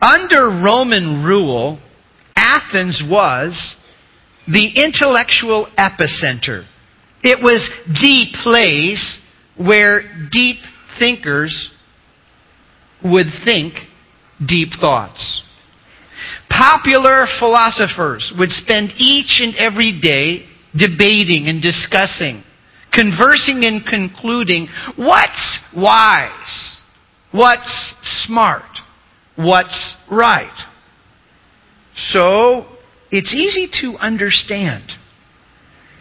Under Roman rule, Athens was the intellectual epicenter. It was the place where deep thinkers would think deep thoughts. Popular philosophers would spend each and every day debating and discussing, conversing and concluding what's wise, what's smart, what's right. So, it's easy to understand.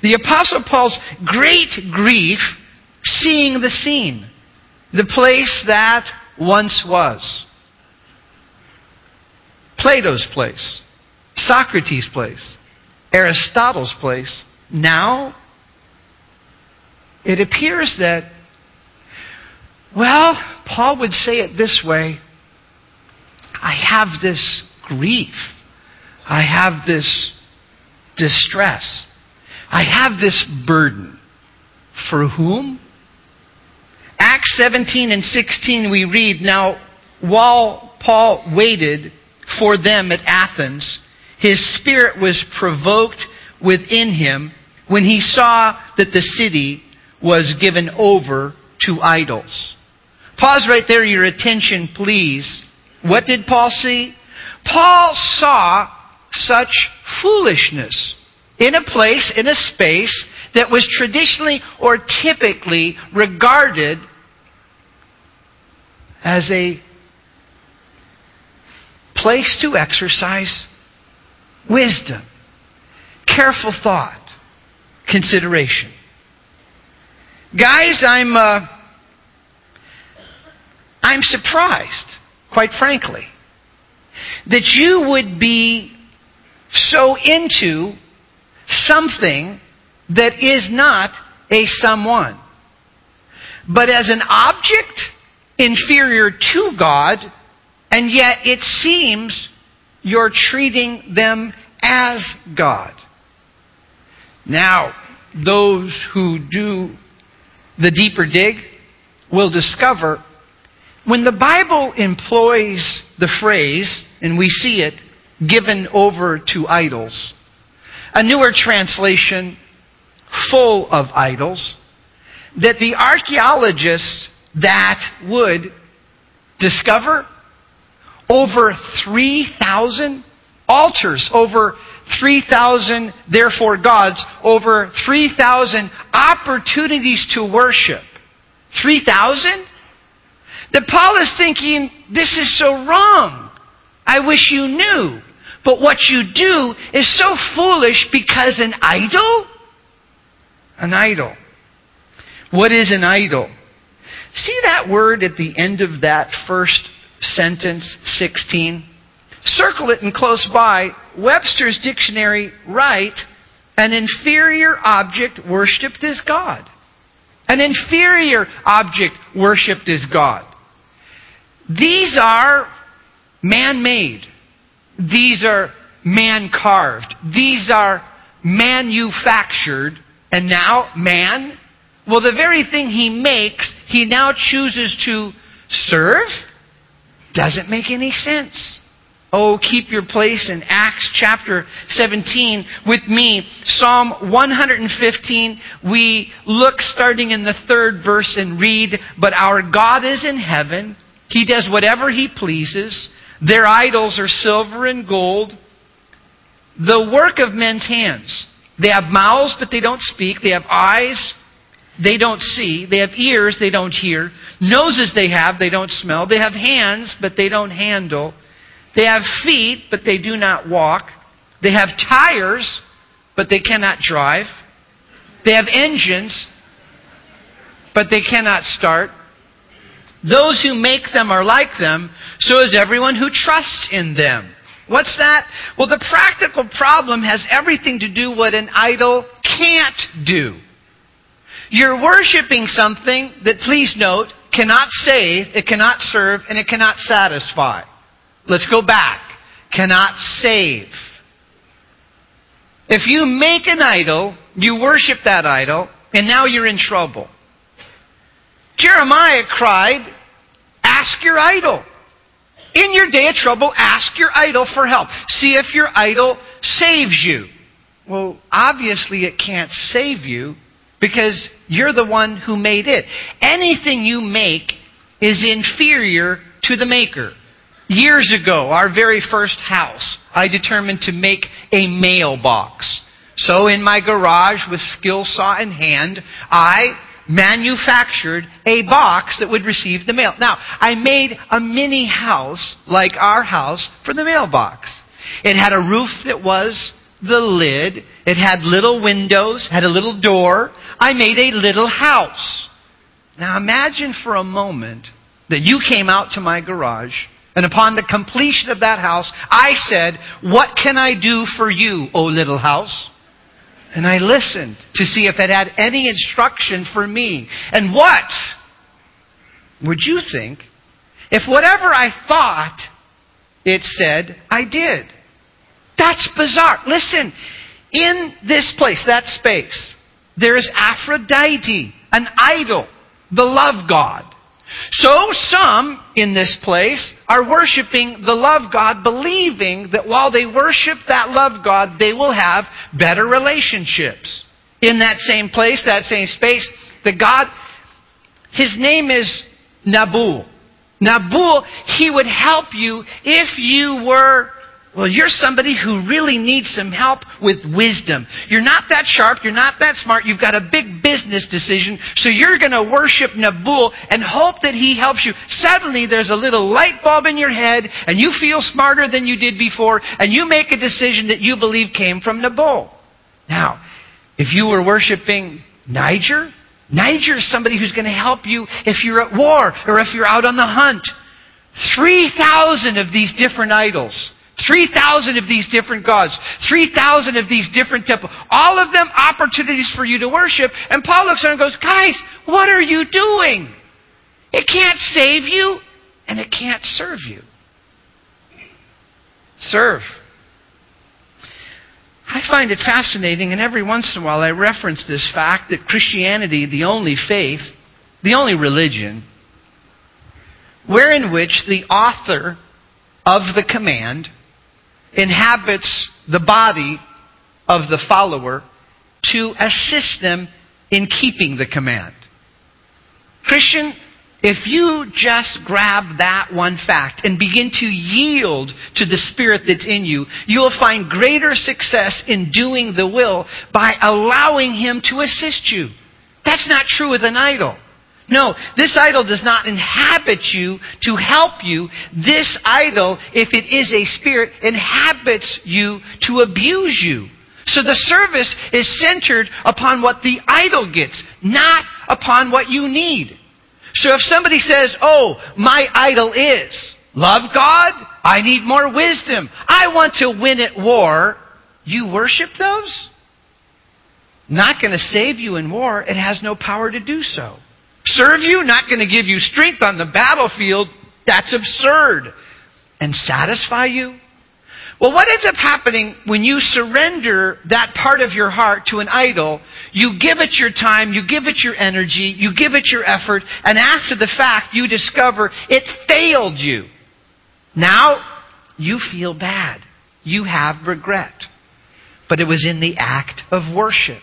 The Apostle Paul's great grief seeing the scene, the place that once was. Plato's place, Socrates' place, Aristotle's place. Now, it appears that, well, Paul would say it this way I have this grief. I have this distress. I have this burden. For whom? Acts 17 and 16 we read, Now, while Paul waited for them at Athens, his spirit was provoked within him when he saw that the city was given over to idols. Pause right there, your attention, please. What did Paul see? Paul saw such foolishness in a place, in a space that was traditionally or typically regarded as a place to exercise wisdom, careful thought, consideration. Guys, I'm uh, I'm surprised, quite frankly, that you would be so into something that is not a someone. But as an object inferior to God, and yet it seems you're treating them as God. Now, those who do the deeper dig will discover when the Bible employs the phrase, and we see it, given over to idols, a newer translation full of idols, that the archaeologists that would discover over 3,000 altars, over 3,000, therefore gods, over 3,000 opportunities to worship. 3,000? That Paul is thinking, this is so wrong. I wish you knew. But what you do is so foolish because an idol? An idol. What is an idol? See that word at the end of that first sentence, 16? Circle it and close by. Webster's dictionary write, an inferior object worshipped as God. An inferior object worshipped as God. These are man made. These are man carved. These are manufactured. And now, man, well, the very thing he makes, he now chooses to serve? Doesn't make any sense. Oh, keep your place in Acts chapter 17 with me. Psalm 115. We look starting in the third verse and read, But our God is in heaven. He does whatever He pleases. Their idols are silver and gold. The work of men's hands. They have mouths, but they don't speak. They have eyes, they don't see. They have ears, they don't hear. Noses they have, they don't smell. They have hands, but they don't handle. They have feet, but they do not walk. They have tires, but they cannot drive. They have engines, but they cannot start. Those who make them are like them, so is everyone who trusts in them. What's that? Well, the practical problem has everything to do what an idol can't do. You're worshiping something that, please note, cannot save, it cannot serve, and it cannot satisfy. Let's go back. Cannot save. If you make an idol, you worship that idol, and now you're in trouble. Jeremiah cried, Ask your idol. In your day of trouble, ask your idol for help. See if your idol saves you. Well, obviously it can't save you because you're the one who made it. Anything you make is inferior to the maker. Years ago, our very first house, I determined to make a mailbox. So in my garage with skill saw in hand, I manufactured a box that would receive the mail. Now, I made a mini house like our house for the mailbox. It had a roof that was the lid. It had little windows, had a little door. I made a little house. Now imagine for a moment that you came out to my garage and upon the completion of that house, I said, What can I do for you, O little house? And I listened to see if it had any instruction for me. And what would you think if whatever I thought it said, I did? That's bizarre. Listen, in this place, that space, there is Aphrodite, an idol, the love god. So some in this place are worshiping the love God, believing that while they worship that love God, they will have better relationships. In that same place, that same space, the God, his name is Nabu. Nabu, he would help you if you were well, you're somebody who really needs some help with wisdom. You're not that sharp, you're not that smart, you've got a big business decision, so you're going to worship Nabu and hope that he helps you. Suddenly there's a little light bulb in your head and you feel smarter than you did before and you make a decision that you believe came from Nabu. Now, if you were worshiping Niger, Niger is somebody who's going to help you if you're at war or if you're out on the hunt. 3,000 of these different idols 3,000 of these different gods, 3,000 of these different temples, all of them opportunities for you to worship. And Paul looks at and goes, Guys, what are you doing? It can't save you, and it can't serve you. Serve. I find it fascinating, and every once in a while I reference this fact that Christianity, the only faith, the only religion, wherein which the author of the command inhabits the body of the follower to assist them in keeping the command. Christian, if you just grab that one fact and begin to yield to the Spirit that's in you, you will find greater success in doing the will by allowing Him to assist you. That's not true with an idol. No, this idol does not inhabit you to help you. This idol, if it is a spirit, inhabits you to abuse you. So the service is centered upon what the idol gets, not upon what you need. So if somebody says, Oh, my idol is love God, I need more wisdom, I want to win at war, you worship those? Not going to save you in war. It has no power to do so serve you, not going to give you strength on the battlefield. That's absurd. And satisfy you? Well, what ends up happening when you surrender that part of your heart to an idol? You give it your time, you give it your energy, you give it your effort, and after the fact, you discover it failed you. Now, you feel bad. You have regret. But it was in the act of worship.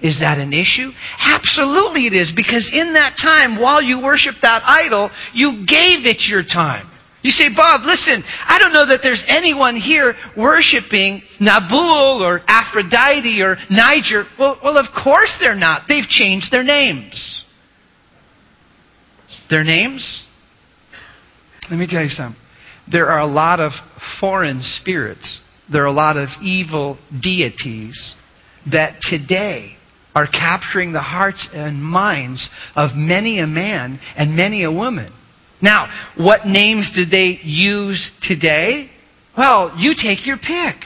Is that an issue? Absolutely it is, because in that time, while you worship that idol, you gave it your time. You say, Bob, listen, I don't know that there's anyone here worshiping Nabu or Aphrodite or Niger. Well, well, of course they're not. They've changed their names. Their names? Let me tell you something. There are a lot of foreign spirits. There are a lot of evil deities that today are capturing the hearts and minds of many a man and many a woman. Now, what names did they use today? Well, you take your pick.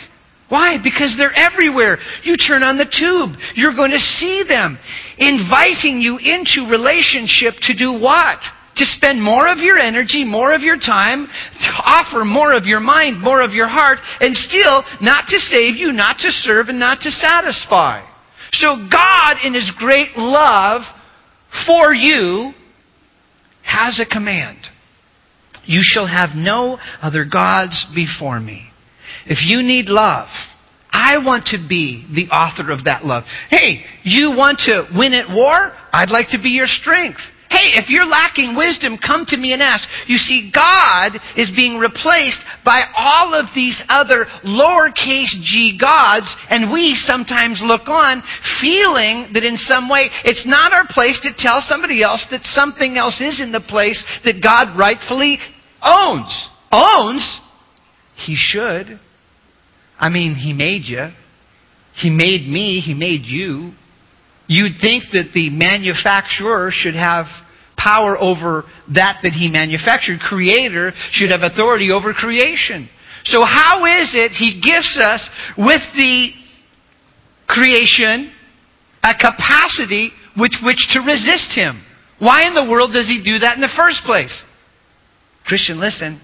Why? Because they're everywhere. You turn on the tube. You're going to see them inviting you into relationship to do what? To spend more of your energy, more of your time, to offer more of your mind, more of your heart, and still not to save you, not to serve, and not to satisfy. So God, in His great love for you, has a command. You shall have no other gods before me. If you need love, I want to be the author of that love. Hey, you want to win at war? I'd like to be your strength. Hey, if you're lacking wisdom, come to me and ask. You see, God is being replaced by all of these other lowercase g gods, and we sometimes look on feeling that in some way it's not our place to tell somebody else that something else is in the place that God rightfully owns. Owns? He should. I mean, He made you. He made me. He made you. You'd think that the manufacturer should have power over that that he manufactured. Creator should have authority over creation. So how is it he gives us with the creation a capacity with which to resist him? Why in the world does he do that in the first place? Christian, listen.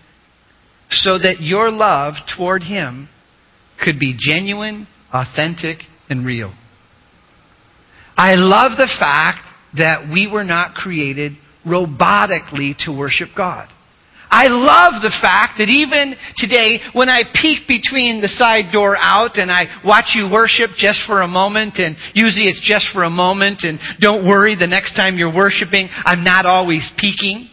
So that your love toward him could be genuine, authentic, and real. I love the fact that we were not created robotically to worship God. I love the fact that even today, when I peek between the side door out and I watch you worship just for a moment, and usually it's just for a moment, and don't worry, the next time you're worshiping, I'm not always peeking.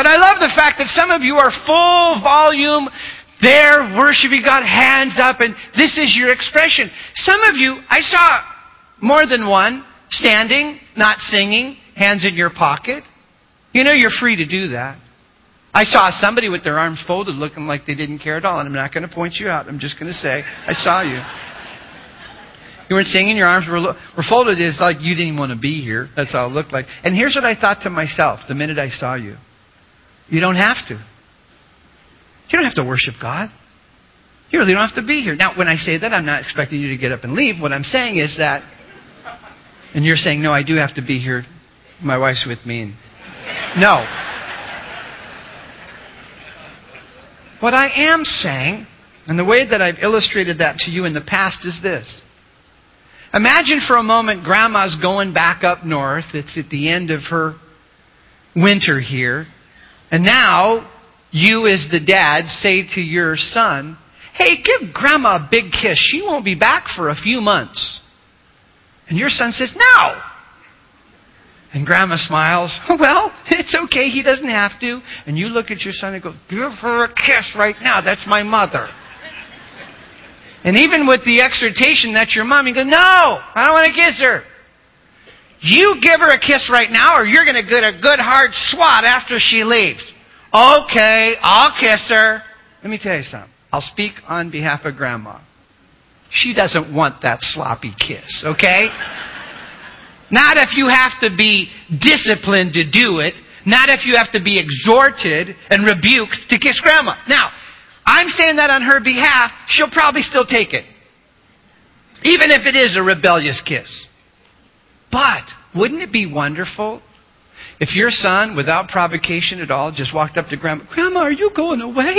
But I love the fact that some of you are full volume there worshiping God, hands up, and this is your expression. Some of you, I saw more than one, standing, not singing, hands in your pocket. You know you're free to do that. I saw somebody with their arms folded looking like they didn't care at all, and I'm not going to point you out. I'm just going to say, I saw you. You weren't singing, your arms were, were folded. It's like you didn't want to be here. That's how it looked like. And here's what I thought to myself the minute I saw you you don't have to. You don't have to worship God. You really don't have to be here. Now, when I say that, I'm not expecting you to get up and leave. What I'm saying is that, and you're saying, no, I do have to be here. My wife's with me. And, no. What I am saying, and the way that I've illustrated that to you in the past is this. Imagine for a moment grandma's going back up north. It's at the end of her winter here. And now you as the dad say to your son, Hey, give grandma a big kiss. She won't be back for a few months. And your son says, No. And grandma smiles, Well, it's okay. He doesn't have to. And you look at your son and go, Give her a kiss right now. That's my mother. And even with the exhortation, that's your mom, you go, No, I don't want to kiss her. You give her a kiss right now, or you're going to get a good hard swat after she leaves. Okay, I'll kiss her. Let me tell you something. I'll speak on behalf of Grandma. She doesn't want that sloppy kiss, okay? Not if you have to be disciplined to do it. Not if you have to be exhorted and rebuked to kiss Grandma. Now, I'm saying that on her behalf. She'll probably still take it. Even if it is a rebellious kiss. But wouldn't it be wonderful if your son, without provocation at all, just walked up to Grandma, Grandma, are you going away?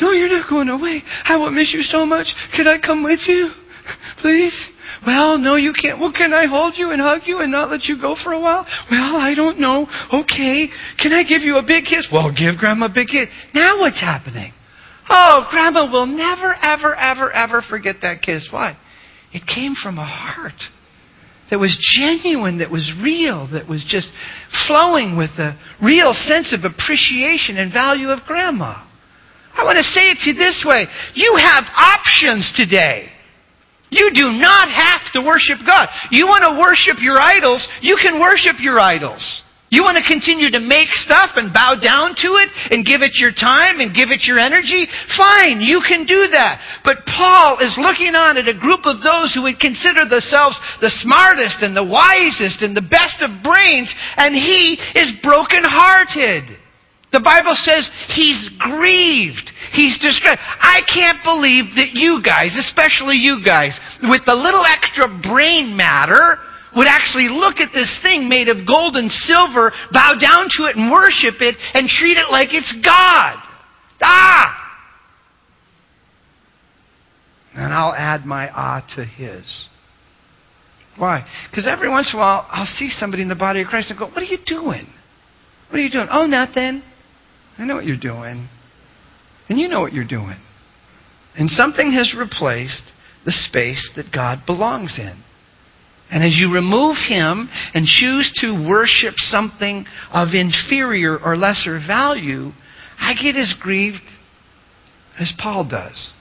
No, you're not going away. I will miss you so much. Could I come with you? Please? Well, no, you can't. Well, can I hold you and hug you and not let you go for a while? Well, I don't know. Okay. Can I give you a big kiss? Well, give Grandma a big kiss. Now what's happening? Oh, Grandma will never, ever, ever, ever forget that kiss. Why? It came from a heart that was genuine, that was real, that was just flowing with a real sense of appreciation and value of grandma. I want to say it to you this way. You have options today. You do not have to worship God. You want to worship your idols, you can worship your idols. You want to continue to make stuff and bow down to it and give it your time and give it your energy? Fine, you can do that. But Paul is looking on at a group of those who would consider themselves the smartest and the wisest and the best of brains, and he is brokenhearted. The Bible says he's grieved. He's distressed. I can't believe that you guys, especially you guys, with the little extra brain matter, would actually look at this thing made of gold and silver, bow down to it and worship it, and treat it like it's God. Ah! And I'll add my ah to his. Why? Because every once in a while, I'll see somebody in the body of Christ and go, What are you doing? What are you doing? Oh, nothing. I know what you're doing. And you know what you're doing. And something has replaced the space that God belongs in. And as you remove Him and choose to worship something of inferior or lesser value, I get as grieved as Paul does.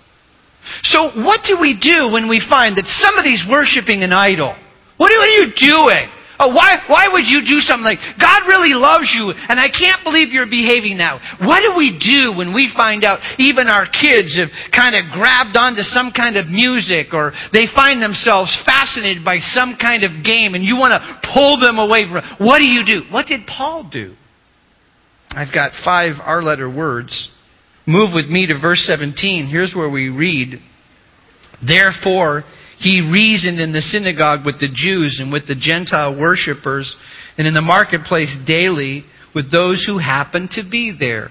So, what do we do when we find that somebody's worshiping an idol? What are you doing? Oh, why, why would you do something like, God really loves you and I can't believe you're behaving now? What do we do when we find out even our kids have kind of grabbed onto some kind of music or they find themselves fascinated by some kind of game and you want to pull them away from it? What do you do? What did Paul do? I've got five R letter words. Move with me to verse 17. Here's where we read, Therefore, he reasoned in the synagogue with the Jews and with the Gentile worshippers and in the marketplace daily with those who happened to be there.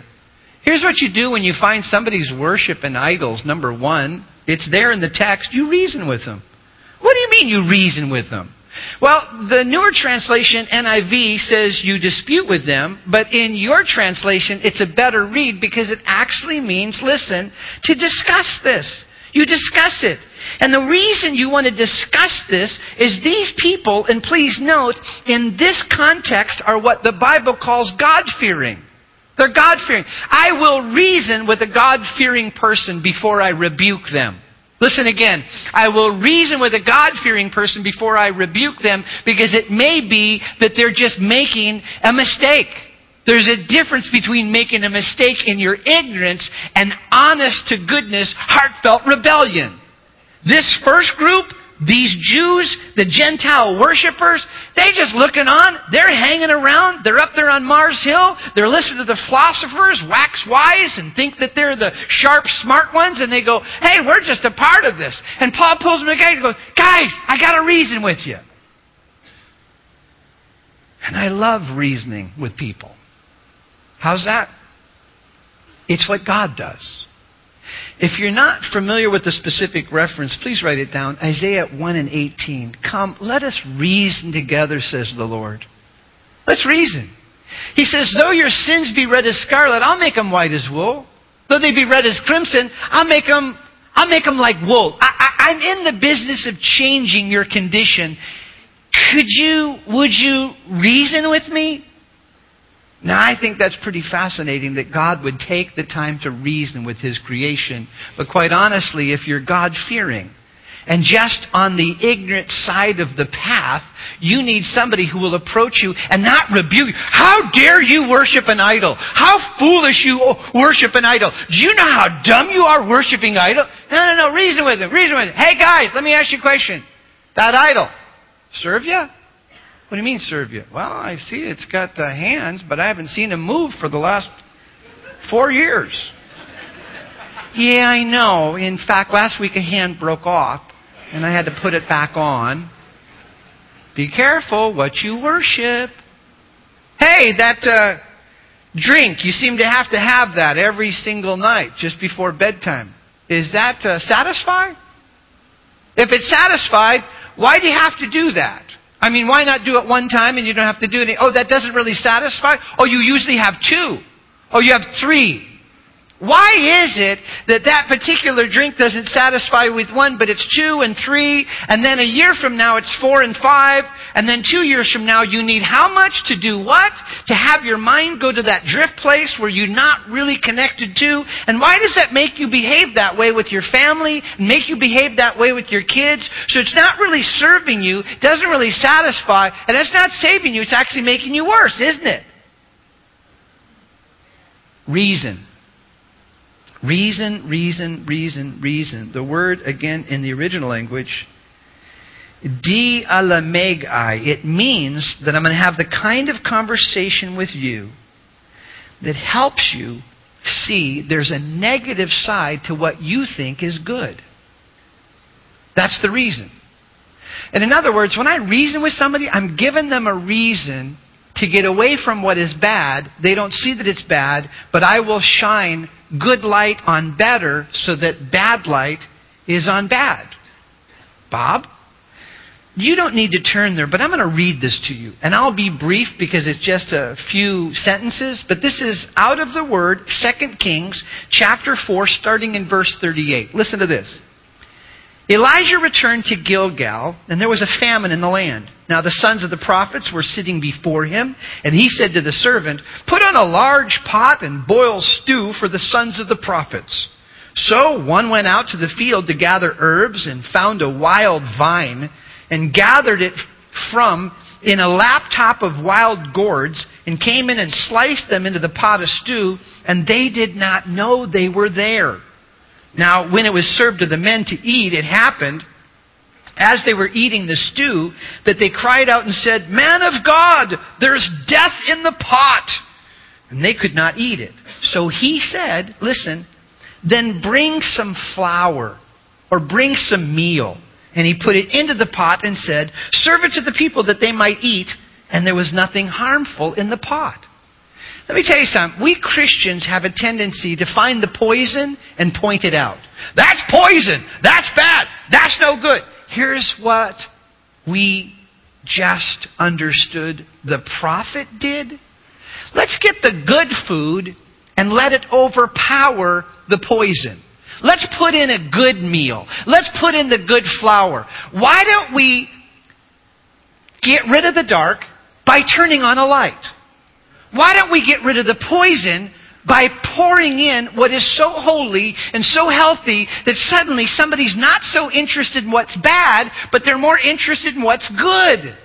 Here's what you do when you find somebody's worshiping idols. Number one, it's there in the text. You reason with them. What do you mean you reason with them? Well, the newer translation, NIV, says you dispute with them, but in your translation, it's a better read because it actually means, listen, to discuss this. You discuss it. And the reason you want to discuss this is these people, and please note, in this context are what the Bible calls God fearing. They're God fearing. I will reason with a God fearing person before I rebuke them. Listen again. I will reason with a God fearing person before I rebuke them because it may be that they're just making a mistake. There's a difference between making a mistake in your ignorance and honest to goodness, heartfelt rebellion. This first group, these Jews, the Gentile worshippers, they just looking on. They're hanging around. They're up there on Mars Hill. They're listening to the philosophers wax wise and think that they're the sharp, smart ones. And they go, hey, we're just a part of this. And Paul pulls them together and goes, guys, I got a reason with you. And I love reasoning with people. How's that? It's what God does. If you're not familiar with the specific reference, please write it down. Isaiah 1 and 18. Come, let us reason together, says the Lord. Let's reason. He says, Though your sins be red as scarlet, I'll make them white as wool. Though they be red as crimson, I'll make them, I'll make them like wool. I, I'm in the business of changing your condition. Could you, would you reason with me? Now, I think that's pretty fascinating that God would take the time to reason with His creation. But quite honestly, if you're God fearing, and just on the ignorant side of the path, you need somebody who will approach you and not rebuke you. How dare you worship an idol? How foolish you worship an idol. Do you know how dumb you are worshiping idol? No, no, no. Reason with him. Reason with him. Hey guys, let me ask you a question. That idol, serve you? What do you mean serve you? Well, I see it's got the hands, but I haven't seen him move for the last four years. Yeah, I know. In fact, last week a hand broke off, and I had to put it back on. Be careful what you worship. Hey, that uh, drink, you seem to have to have that every single night just before bedtime. Is that uh, satisfied? If it's satisfied, why do you have to do that? I mean, why not do it one time and you don't have to do it? Oh, that doesn't really satisfy? Oh, you usually have two. Oh, you have three. Why is it that that particular drink doesn't satisfy with one, but it's two and three, and then a year from now it's four and five, and then two years from now you need how much to do what? To have your mind go to that drift place where you're not really connected to? And why does that make you behave that way with your family, and make you behave that way with your kids? So it's not really serving you, doesn't really satisfy, and it's not saving you, it's actually making you worse, isn't it? Reason. Reason, reason, reason, reason. The word, again, in the original language, dialegomai. It means that I'm going to have the kind of conversation with you that helps you see there's a negative side to what you think is good. That's the reason. And in other words, when I reason with somebody, I'm giving them a reason to get away from what is bad. They don't see that it's bad, but I will shine good light on better so that bad light is on bad. Bob? you don't need to turn there, but I'm going to read this to you. And I'll be brief because it's just a few sentences, but this is out of the Word, 2 Kings chapter 4, starting in verse 38. Listen to this. Elijah returned to Gilgal, and there was a famine in the land. Now the sons of the prophets were sitting before him, and he said to the servant, Put on a large pot and boil stew for the sons of the prophets. So one went out to the field to gather herbs and found a wild vine and gathered it from in a laptop of wild gourds and came in and sliced them into the pot of stew, and they did not know they were there. Now, when it was served to the men to eat, it happened, as they were eating the stew, that they cried out and said, Man of God, there's death in the pot! And they could not eat it. So he said, Listen, then bring some flour, or bring some meal and he put it into the pot and said, Serve it to the people that they might eat. And there was nothing harmful in the pot. Let me tell you something. We Christians have a tendency to find the poison and point it out. That's poison. That's bad. That's no good. Here's what we just understood the prophet did. Let's get the good food and let it overpower the poison. Let's put in a good meal. Let's put in the good flour. Why don't we get rid of the dark by turning on a light? Why don't we get rid of the poison by pouring in what is so holy and so healthy that suddenly somebody's not so interested in what's bad, but they're more interested in what's good?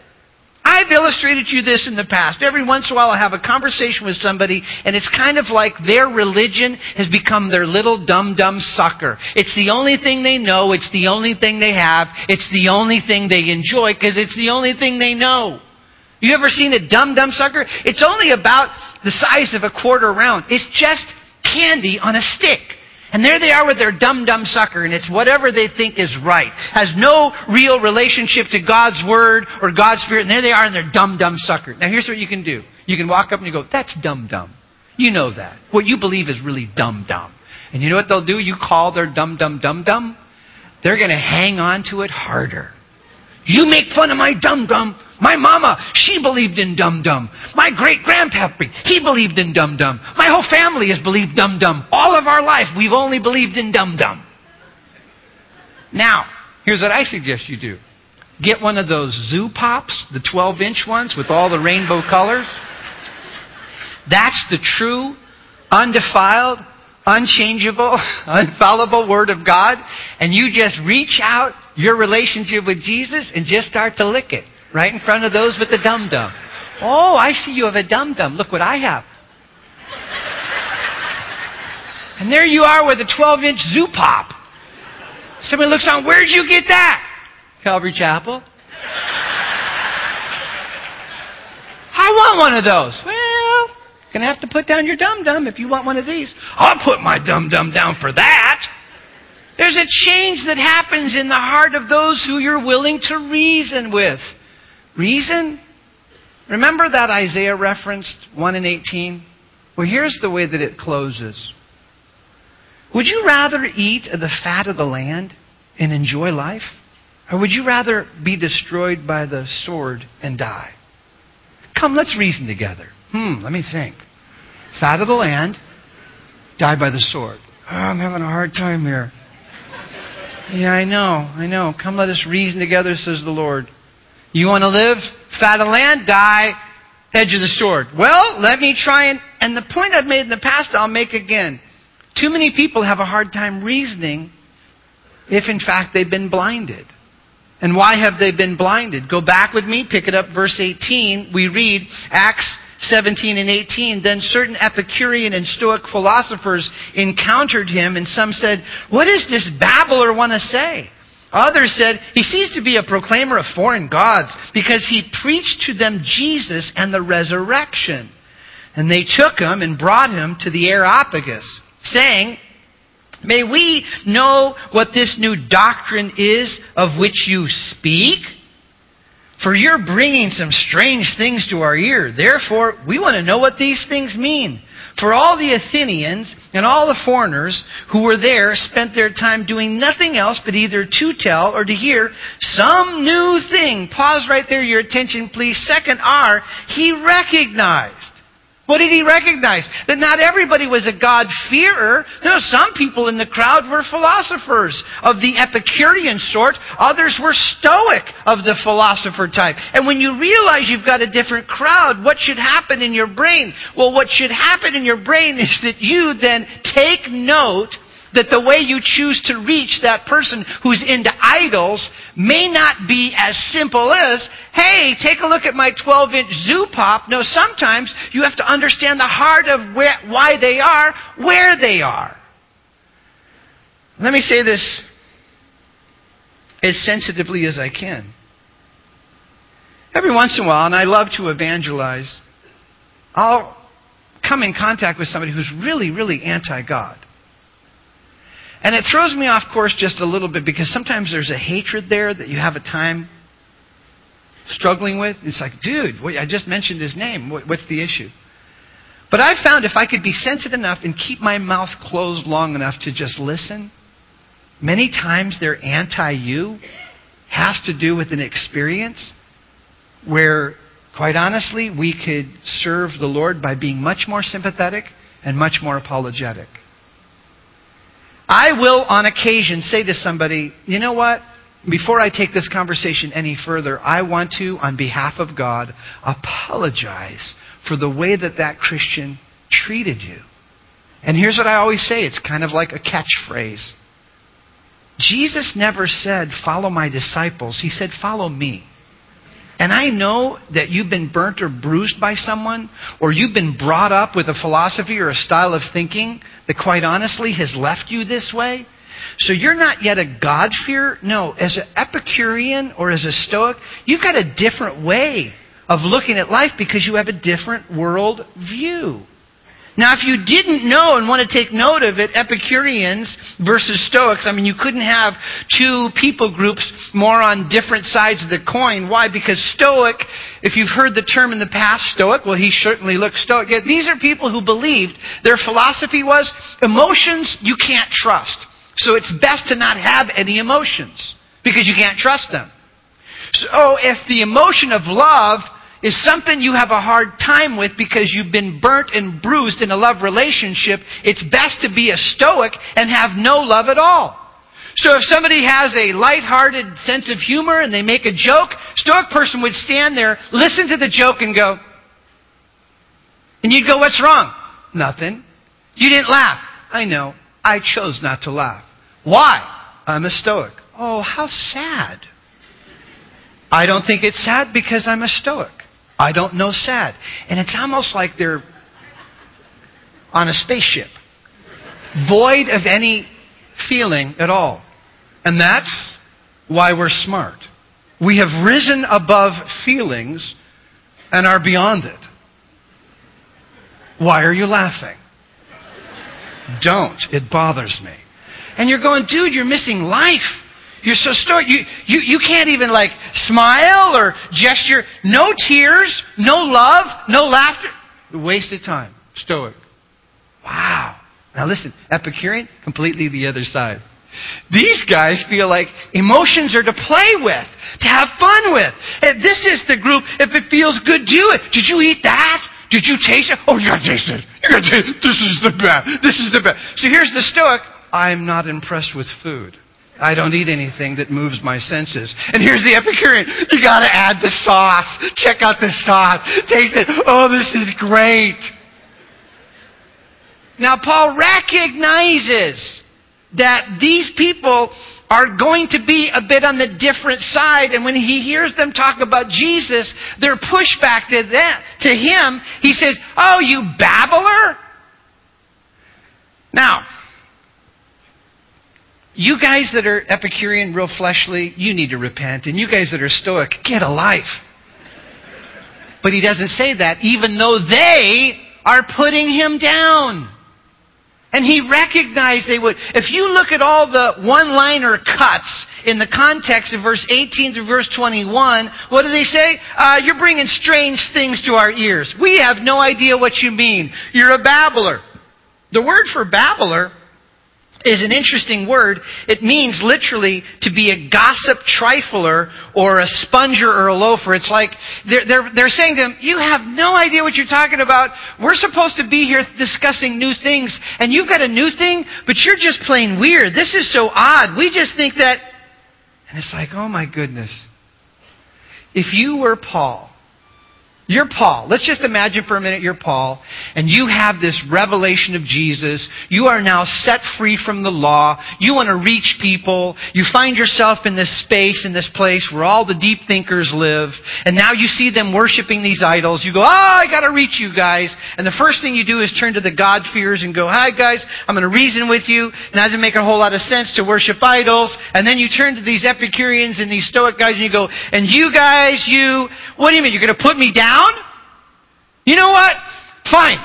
I've illustrated you this in the past. Every once in a while I have a conversation with somebody and it's kind of like their religion has become their little dumb dumb sucker. It's the only thing they know, it's the only thing they have, it's the only thing they enjoy because it's the only thing they know. You ever seen a dumb dumb sucker? It's only about the size of a quarter round. It's just candy on a stick. And there they are with their dumb dumb sucker, and it's whatever they think is right. Has no real relationship to God's Word or God's Spirit, and there they are in their dumb dumb sucker. Now here's what you can do. You can walk up and you go, that's dumb dumb. You know that. What you believe is really dumb dumb. And you know what they'll do? You call their dumb dumb dumb dumb. They're going to hang on to it harder. You make fun of my dum dum. My mama, she believed in dum dum. My great grandpappy, he believed in dum dum. My whole family has believed dum dum. All of our life, we've only believed in dum dum. Now, here's what I suggest you do get one of those zoo pops, the 12 inch ones with all the rainbow colors. That's the true, undefiled, unchangeable, infallible Word of God. And you just reach out your relationship with Jesus and just start to lick it right in front of those with the dum dum. Oh, I see you have a dum dum. Look what I have. And there you are with a 12 inch zoo pop. Somebody looks on, where'd you get that? Calvary Chapel. I want one of those. Well, gonna have to put down your dum dum if you want one of these. I'll put my dum dum down for that. There's a change that happens in the heart of those who you're willing to reason with. Reason? Remember that Isaiah referenced 1 and 18? Well, here's the way that it closes. Would you rather eat of the fat of the land and enjoy life? Or would you rather be destroyed by the sword and die? Come, let's reason together. Hmm, let me think. Fat of the land, die by the sword. Oh, I'm having a hard time here. Yeah, I know, I know. Come, let us reason together, says the Lord. You want to live? Fat of the land, die, edge of the sword. Well, let me try and, and the point I've made in the past, I'll make again. Too many people have a hard time reasoning if in fact they've been blinded. And why have they been blinded? Go back with me, pick it up, verse 18. We read Acts 17 and 18, then certain Epicurean and Stoic philosophers encountered him, and some said, What does this babbler want to say? Others said, He seems to be a proclaimer of foreign gods, because he preached to them Jesus and the resurrection. And they took him and brought him to the Areopagus, saying, May we know what this new doctrine is of which you speak? For you're bringing some strange things to our ear. Therefore, we want to know what these things mean. For all the Athenians and all the foreigners who were there spent their time doing nothing else but either to tell or to hear some new thing. Pause right there, your attention please. Second R, he recognized. What did he recognize? That not everybody was a God-fearer. No, some people in the crowd were philosophers of the Epicurean sort. Others were Stoic of the philosopher type. And when you realize you've got a different crowd, what should happen in your brain? Well, what should happen in your brain is that you then take note that the way you choose to reach that person who's into idols may not be as simple as, hey, take a look at my 12 inch zoo pop. No, sometimes you have to understand the heart of where, why they are, where they are. Let me say this as sensitively as I can. Every once in a while, and I love to evangelize, I'll come in contact with somebody who's really, really anti God. And it throws me off course just a little bit because sometimes there's a hatred there that you have a time struggling with. It's like, dude, I just mentioned his name. What's the issue? But I found if I could be sensitive enough and keep my mouth closed long enough to just listen, many times their anti you has to do with an experience where, quite honestly, we could serve the Lord by being much more sympathetic and much more apologetic. I will, on occasion, say to somebody, you know what? Before I take this conversation any further, I want to, on behalf of God, apologize for the way that that Christian treated you. And here's what I always say it's kind of like a catchphrase. Jesus never said, Follow my disciples. He said, Follow me. And I know that you've been burnt or bruised by someone, or you've been brought up with a philosophy or a style of thinking that, quite honestly, has left you this way. So you're not yet a God-fearer. No, as an Epicurean or as a Stoic, you've got a different way of looking at life because you have a different world view. Now, if you didn't know and want to take note of it, Epicureans versus Stoics, I mean, you couldn't have two people groups more on different sides of the coin. Why? Because Stoic, if you've heard the term in the past, Stoic, well, he certainly looks Stoic. Yet these are people who believed their philosophy was emotions you can't trust. So it's best to not have any emotions because you can't trust them. So oh, if the emotion of love is something you have a hard time with because you've been burnt and bruised in a love relationship, it's best to be a stoic and have no love at all. So if somebody has a light-hearted sense of humor and they make a joke, stoic person would stand there, listen to the joke and go, and you'd go, what's wrong? Nothing. You didn't laugh. I know. I chose not to laugh. Why? I'm a stoic. Oh, how sad. I don't think it's sad because I'm a stoic. I don't know sad. And it's almost like they're on a spaceship, void of any feeling at all. And that's why we're smart. We have risen above feelings and are beyond it. Why are you laughing? Don't. It bothers me. And you're going, dude, you're missing life. You're so stoic. You, you, you can't even like smile or gesture. No tears, no love, no laughter. Wasted time. Stoic. Wow. Now listen, Epicurean, completely the other side. These guys feel like emotions are to play with, to have fun with. And this is the group, if it feels good, do it. Did you eat that? Did you taste it? Oh, you gotta taste it. You gotta taste it. This is the best. This is the best. So here's the Stoic. I'm not impressed with food. I don't eat anything that moves my senses. And here's the Epicurean. You gotta add the sauce. Check out the sauce. Taste it. Oh, this is great. Now, Paul recognizes that these people are going to be a bit on the different side. And when he hears them talk about Jesus, their pushback to them, to him, he says, Oh, you babbler? Now, you guys that are Epicurean, real fleshly, you need to repent. And you guys that are Stoic, get a life. But he doesn't say that, even though they are putting him down. And he recognized they would. If you look at all the one liner cuts in the context of verse 18 through verse 21, what do they say? Uh, you're bringing strange things to our ears. We have no idea what you mean. You're a babbler. The word for babbler is an interesting word. It means literally to be a gossip trifler or a sponger or a loafer. It's like they're, they're, they're saying to him, You have no idea what you're talking about. We're supposed to be here discussing new things, and you've got a new thing, but you're just plain weird. This is so odd. We just think that. And it's like, Oh my goodness. If you were Paul, you're Paul. Let's just imagine for a minute you're Paul, and you have this revelation of Jesus. You are now set free from the law. You want to reach people. You find yourself in this space, in this place where all the deep thinkers live, and now you see them worshiping these idols. You go, oh, I got to reach you guys. And the first thing you do is turn to the God-fearers and go, hi guys, I'm going to reason with you. It doesn't make a whole lot of sense to worship idols. And then you turn to these Epicureans and these Stoic guys and you go, and you guys, you, what do you mean? You're going to put me down? Down? You know what? Fine.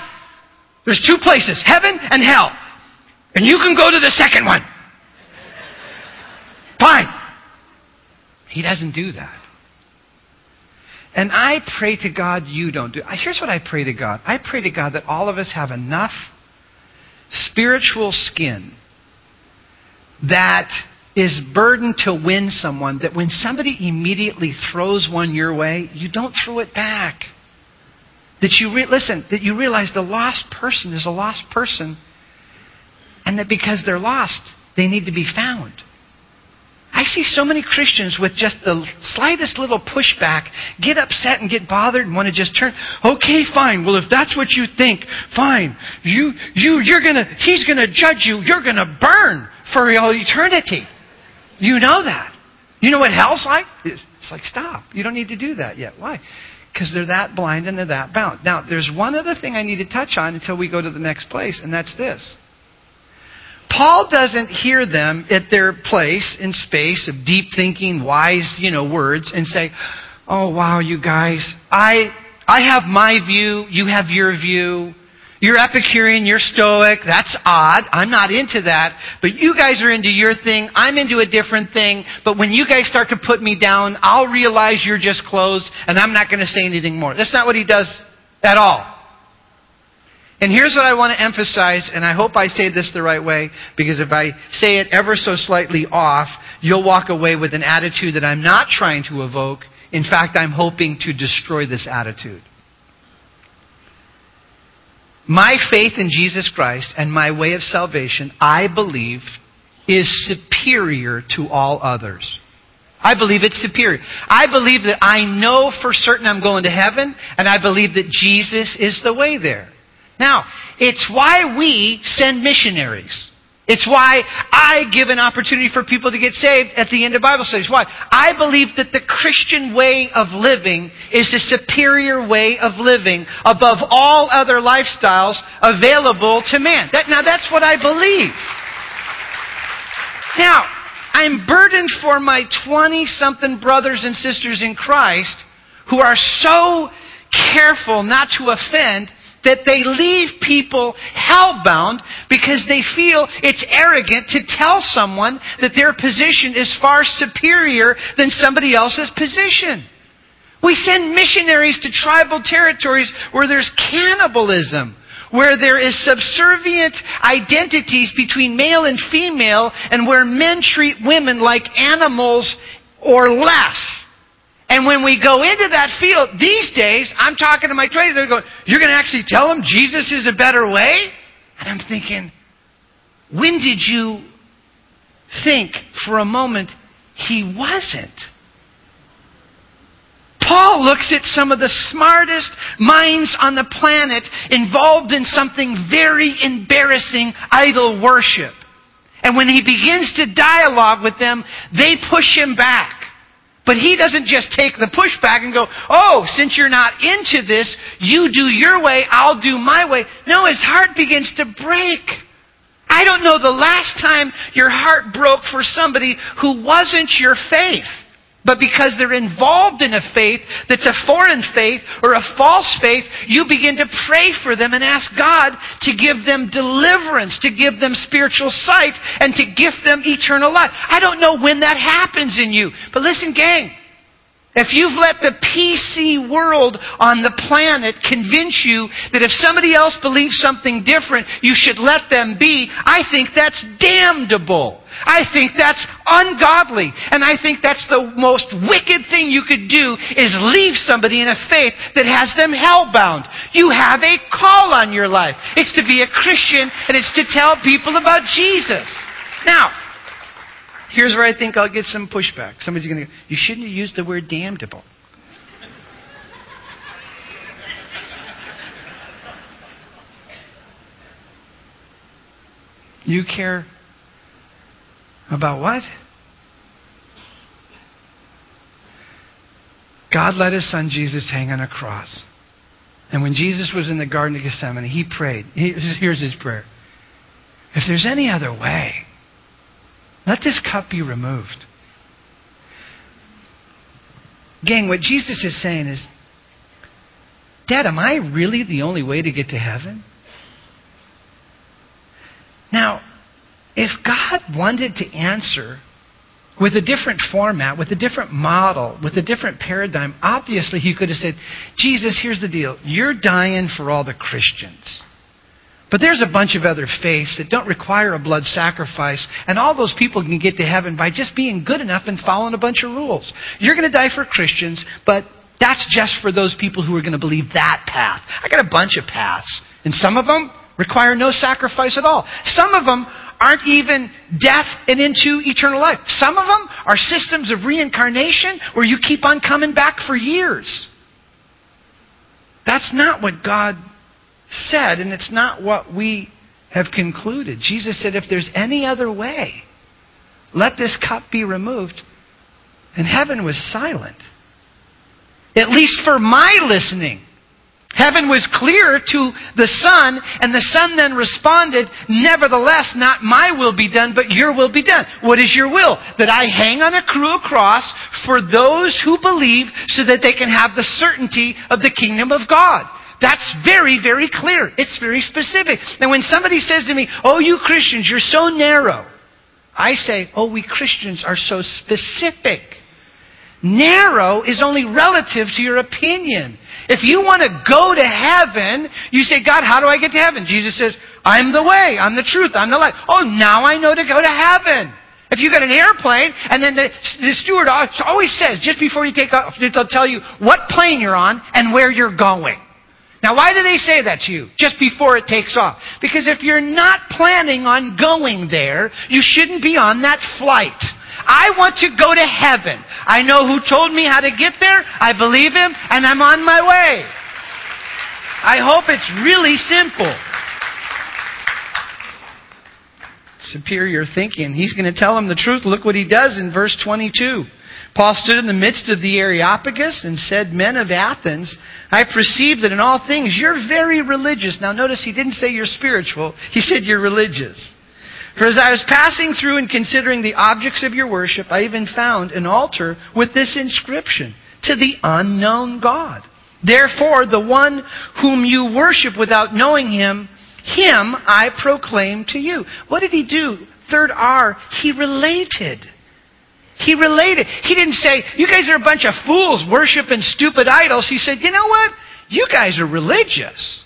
There's two places, heaven and hell. And you can go to the second one. Fine. He doesn't do that. And I pray to God you don't do. Here's what I pray to God. I pray to God that all of us have enough spiritual skin that is burdened to win someone that when somebody immediately throws one your way, you don't throw it back. That you re- listen, that you realize the lost person is a lost person, and that because they're lost, they need to be found. I see so many Christians with just the slightest little pushback get upset and get bothered and want to just turn. Okay, fine. Well, if that's what you think, fine. You, you, you're gonna, he's gonna judge you. You're gonna burn for all eternity. You know that. You know what hell's like? It's like, stop. You don't need to do that yet. Why? Because they're that blind and they're that bound. Now, there's one other thing I need to touch on until we go to the next place, and that's this. Paul doesn't hear them at their place in space of deep thinking, wise, you know, words and say, "Oh wow, you guys, I I have my view, you have your view. You're Epicurean, you're Stoic. That's odd. I'm not into that. But you guys are into your thing. I'm into a different thing. But when you guys start to put me down, I'll realize you're just closed and I'm not going to say anything more. That's not what he does at all. And here's what I want to emphasize, and I hope I say this the right way, because if I say it ever so slightly off, you'll walk away with an attitude that I'm not trying to evoke. In fact, I'm hoping to destroy this attitude. My faith in Jesus Christ and my way of salvation, I believe, is superior to all others. I believe it's superior. I believe that I know for certain I'm going to heaven, and I believe that Jesus is the way there. Now, it's why we send missionaries. It's why I give an opportunity for people to get saved at the end of Bible studies. Why? I believe that the Christian way of living is the superior way of living above all other lifestyles available to man. That, now that's what I believe. Now, I'm burdened for my 20 something brothers and sisters in Christ who are so careful not to offend that they leave people hellbound because they feel it's arrogant to tell someone that their position is far superior than somebody else's position. We send missionaries to tribal territories where there's cannibalism, where there is subservient identities between male and female, and where men treat women like animals or less. And when we go into that field, these days, I'm talking to my traders, they're going, You're going to actually tell them Jesus is a better way? And I'm thinking, When did you think for a moment he wasn't? Paul looks at some of the smartest minds on the planet involved in something very embarrassing idol worship. And when he begins to dialogue with them, they push him back. But he doesn't just take the pushback and go, oh, since you're not into this, you do your way, I'll do my way. No, his heart begins to break. I don't know the last time your heart broke for somebody who wasn't your faith. But because they're involved in a faith that's a foreign faith or a false faith, you begin to pray for them and ask God to give them deliverance, to give them spiritual sight, and to gift them eternal life. I don't know when that happens in you. But listen, gang, if you've let the PC world on the planet convince you that if somebody else believes something different, you should let them be, I think that's damnable. I think that's ungodly. And I think that's the most wicked thing you could do is leave somebody in a faith that has them hellbound. You have a call on your life. It's to be a Christian and it's to tell people about Jesus. Now, Here's where I think I'll get some pushback. Somebody's going to go, You shouldn't have used the word damnable. You care about what? God let his son Jesus hang on a cross. And when Jesus was in the Garden of Gethsemane, he prayed. Here's his prayer If there's any other way, let this cup be removed. Gang, what Jesus is saying is, Dad, am I really the only way to get to heaven? Now, if God wanted to answer with a different format, with a different model, with a different paradigm, obviously he could have said, Jesus, here's the deal. You're dying for all the Christians. But there's a bunch of other faiths that don't require a blood sacrifice, and all those people can get to heaven by just being good enough and following a bunch of rules. You're going to die for Christians, but that's just for those people who are going to believe that path. I got a bunch of paths, and some of them require no sacrifice at all. Some of them aren't even death and into eternal life. Some of them are systems of reincarnation where you keep on coming back for years. That's not what God said, and it's not what we have concluded. Jesus said, if there's any other way, let this cup be removed. And heaven was silent. At least for my listening. Heaven was clear to the Son, and the Son then responded, Nevertheless, not my will be done, but your will be done. What is your will? That I hang on a cruel cross for those who believe so that they can have the certainty of the kingdom of God. That's very, very clear. It's very specific. And when somebody says to me, Oh, you Christians, you're so narrow, I say, Oh, we Christians are so specific. Narrow is only relative to your opinion. If you want to go to heaven, you say, God, how do I get to heaven? Jesus says, I'm the way, I'm the truth, I'm the life. Oh, now I know to go to heaven. If you got an airplane, and then the, the steward always says, just before you take off, they'll tell you what plane you're on and where you're going. Now, why do they say that to you just before it takes off? Because if you're not planning on going there, you shouldn't be on that flight. I want to go to heaven. I know who told me how to get there. I believe him, and I'm on my way. I hope it's really simple. Superior thinking. He's going to tell him the truth. Look what he does in verse 22. Paul stood in the midst of the Areopagus and said, Men of Athens, I perceive that in all things you're very religious. Now notice he didn't say you're spiritual, he said you're religious. For as I was passing through and considering the objects of your worship, I even found an altar with this inscription To the unknown God. Therefore, the one whom you worship without knowing him, him I proclaim to you. What did he do? Third R, he related. He related. He didn't say, You guys are a bunch of fools worshiping stupid idols. He said, You know what? You guys are religious.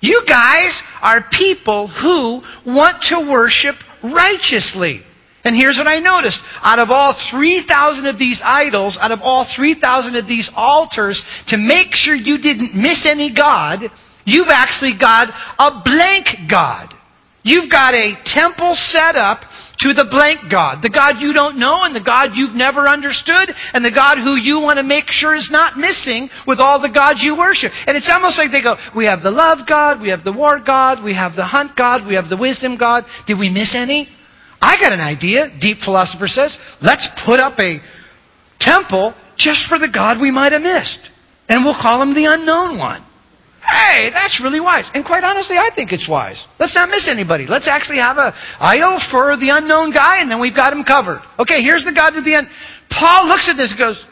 You guys are people who want to worship righteously. And here's what I noticed. Out of all 3,000 of these idols, out of all 3,000 of these altars, to make sure you didn't miss any God, you've actually got a blank God. You've got a temple set up to the blank God, the God you don't know and the God you've never understood and the God who you want to make sure is not missing with all the gods you worship. And it's almost like they go, we have the love God, we have the war God, we have the hunt God, we have the wisdom God. Did we miss any? I got an idea, deep philosopher says. Let's put up a temple just for the God we might have missed. And we'll call him the unknown one. Hey, that's really wise. And quite honestly, I think it's wise. Let's not miss anybody. Let's actually have a idol for the unknown guy, and then we've got him covered. Okay, here's the God to the end. Paul looks at this and goes,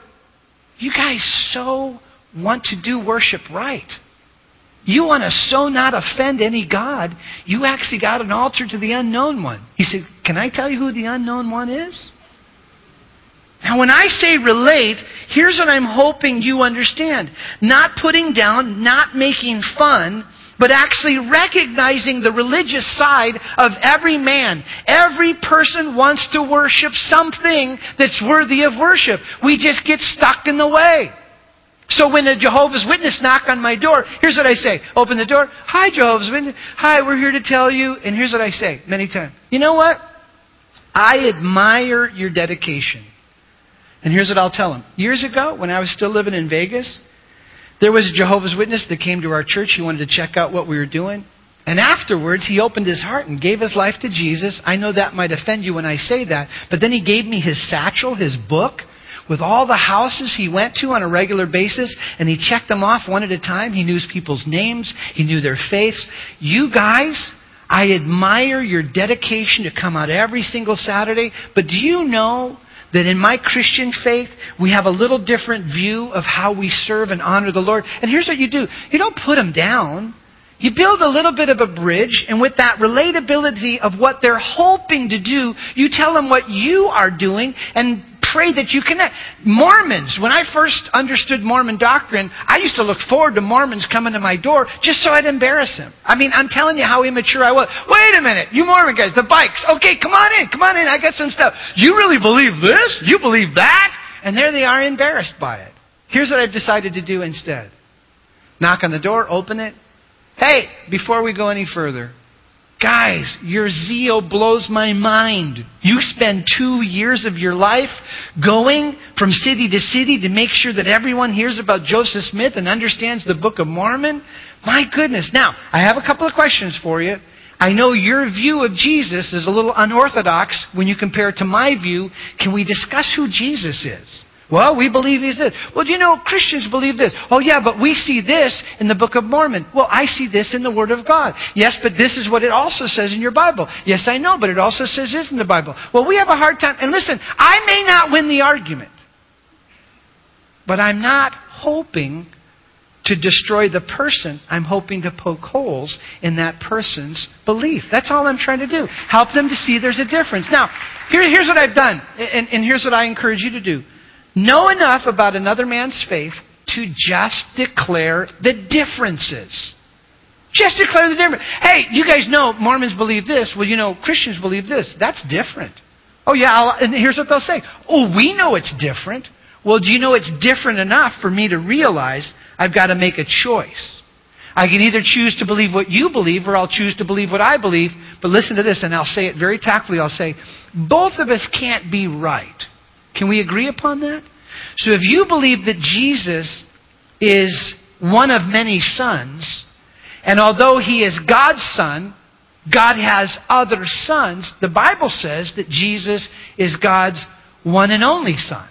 You guys so want to do worship right. You want to so not offend any God, you actually got an altar to the unknown one. He said, Can I tell you who the unknown one is? Now, when I say relate, here's what I'm hoping you understand. Not putting down, not making fun, but actually recognizing the religious side of every man. Every person wants to worship something that's worthy of worship. We just get stuck in the way. So when a Jehovah's Witness knock on my door, here's what I say. Open the door. Hi, Jehovah's Witness. Hi, we're here to tell you. And here's what I say many times. You know what? I admire your dedication. And here's what I'll tell him. Years ago, when I was still living in Vegas, there was a Jehovah's Witness that came to our church. He wanted to check out what we were doing. And afterwards, he opened his heart and gave his life to Jesus. I know that might offend you when I say that, but then he gave me his satchel, his book, with all the houses he went to on a regular basis, and he checked them off one at a time. He knew people's names, he knew their faiths. You guys, I admire your dedication to come out every single Saturday, but do you know that in my Christian faith, we have a little different view of how we serve and honor the Lord? And here's what you do you don't put them down. You build a little bit of a bridge, and with that relatability of what they're hoping to do, you tell them what you are doing, and pray that you connect. Mormons, when I first understood Mormon doctrine, I used to look forward to Mormons coming to my door just so I'd embarrass them. I mean, I'm telling you how immature I was. Wait a minute, you Mormon guys, the bikes. Okay, come on in, come on in, I got some stuff. You really believe this? You believe that? And there they are embarrassed by it. Here's what I've decided to do instead. Knock on the door, open it. Hey, before we go any further, Guys, your zeal blows my mind. You spend two years of your life going from city to city to make sure that everyone hears about Joseph Smith and understands the Book of Mormon. My goodness. Now, I have a couple of questions for you. I know your view of Jesus is a little unorthodox when you compare it to my view. Can we discuss who Jesus is? Well, we believe he's this. Well, do you know Christians believe this? Oh, yeah, but we see this in the Book of Mormon. Well, I see this in the Word of God. Yes, but this is what it also says in your Bible. Yes, I know, but it also says this in the Bible. Well, we have a hard time. And listen, I may not win the argument, but I'm not hoping to destroy the person. I'm hoping to poke holes in that person's belief. That's all I'm trying to do. Help them to see there's a difference. Now, here, here's what I've done, and, and here's what I encourage you to do. Know enough about another man's faith to just declare the differences. Just declare the difference. Hey, you guys know Mormons believe this. Well, you know, Christians believe this. That's different. Oh, yeah, I'll, and here's what they'll say. Oh, we know it's different. Well, do you know it's different enough for me to realize I've got to make a choice? I can either choose to believe what you believe or I'll choose to believe what I believe. But listen to this, and I'll say it very tactfully. I'll say, both of us can't be right. Can we agree upon that? So if you believe that Jesus is one of many sons, and although he is God's son, God has other sons, the Bible says that Jesus is God's one and only son.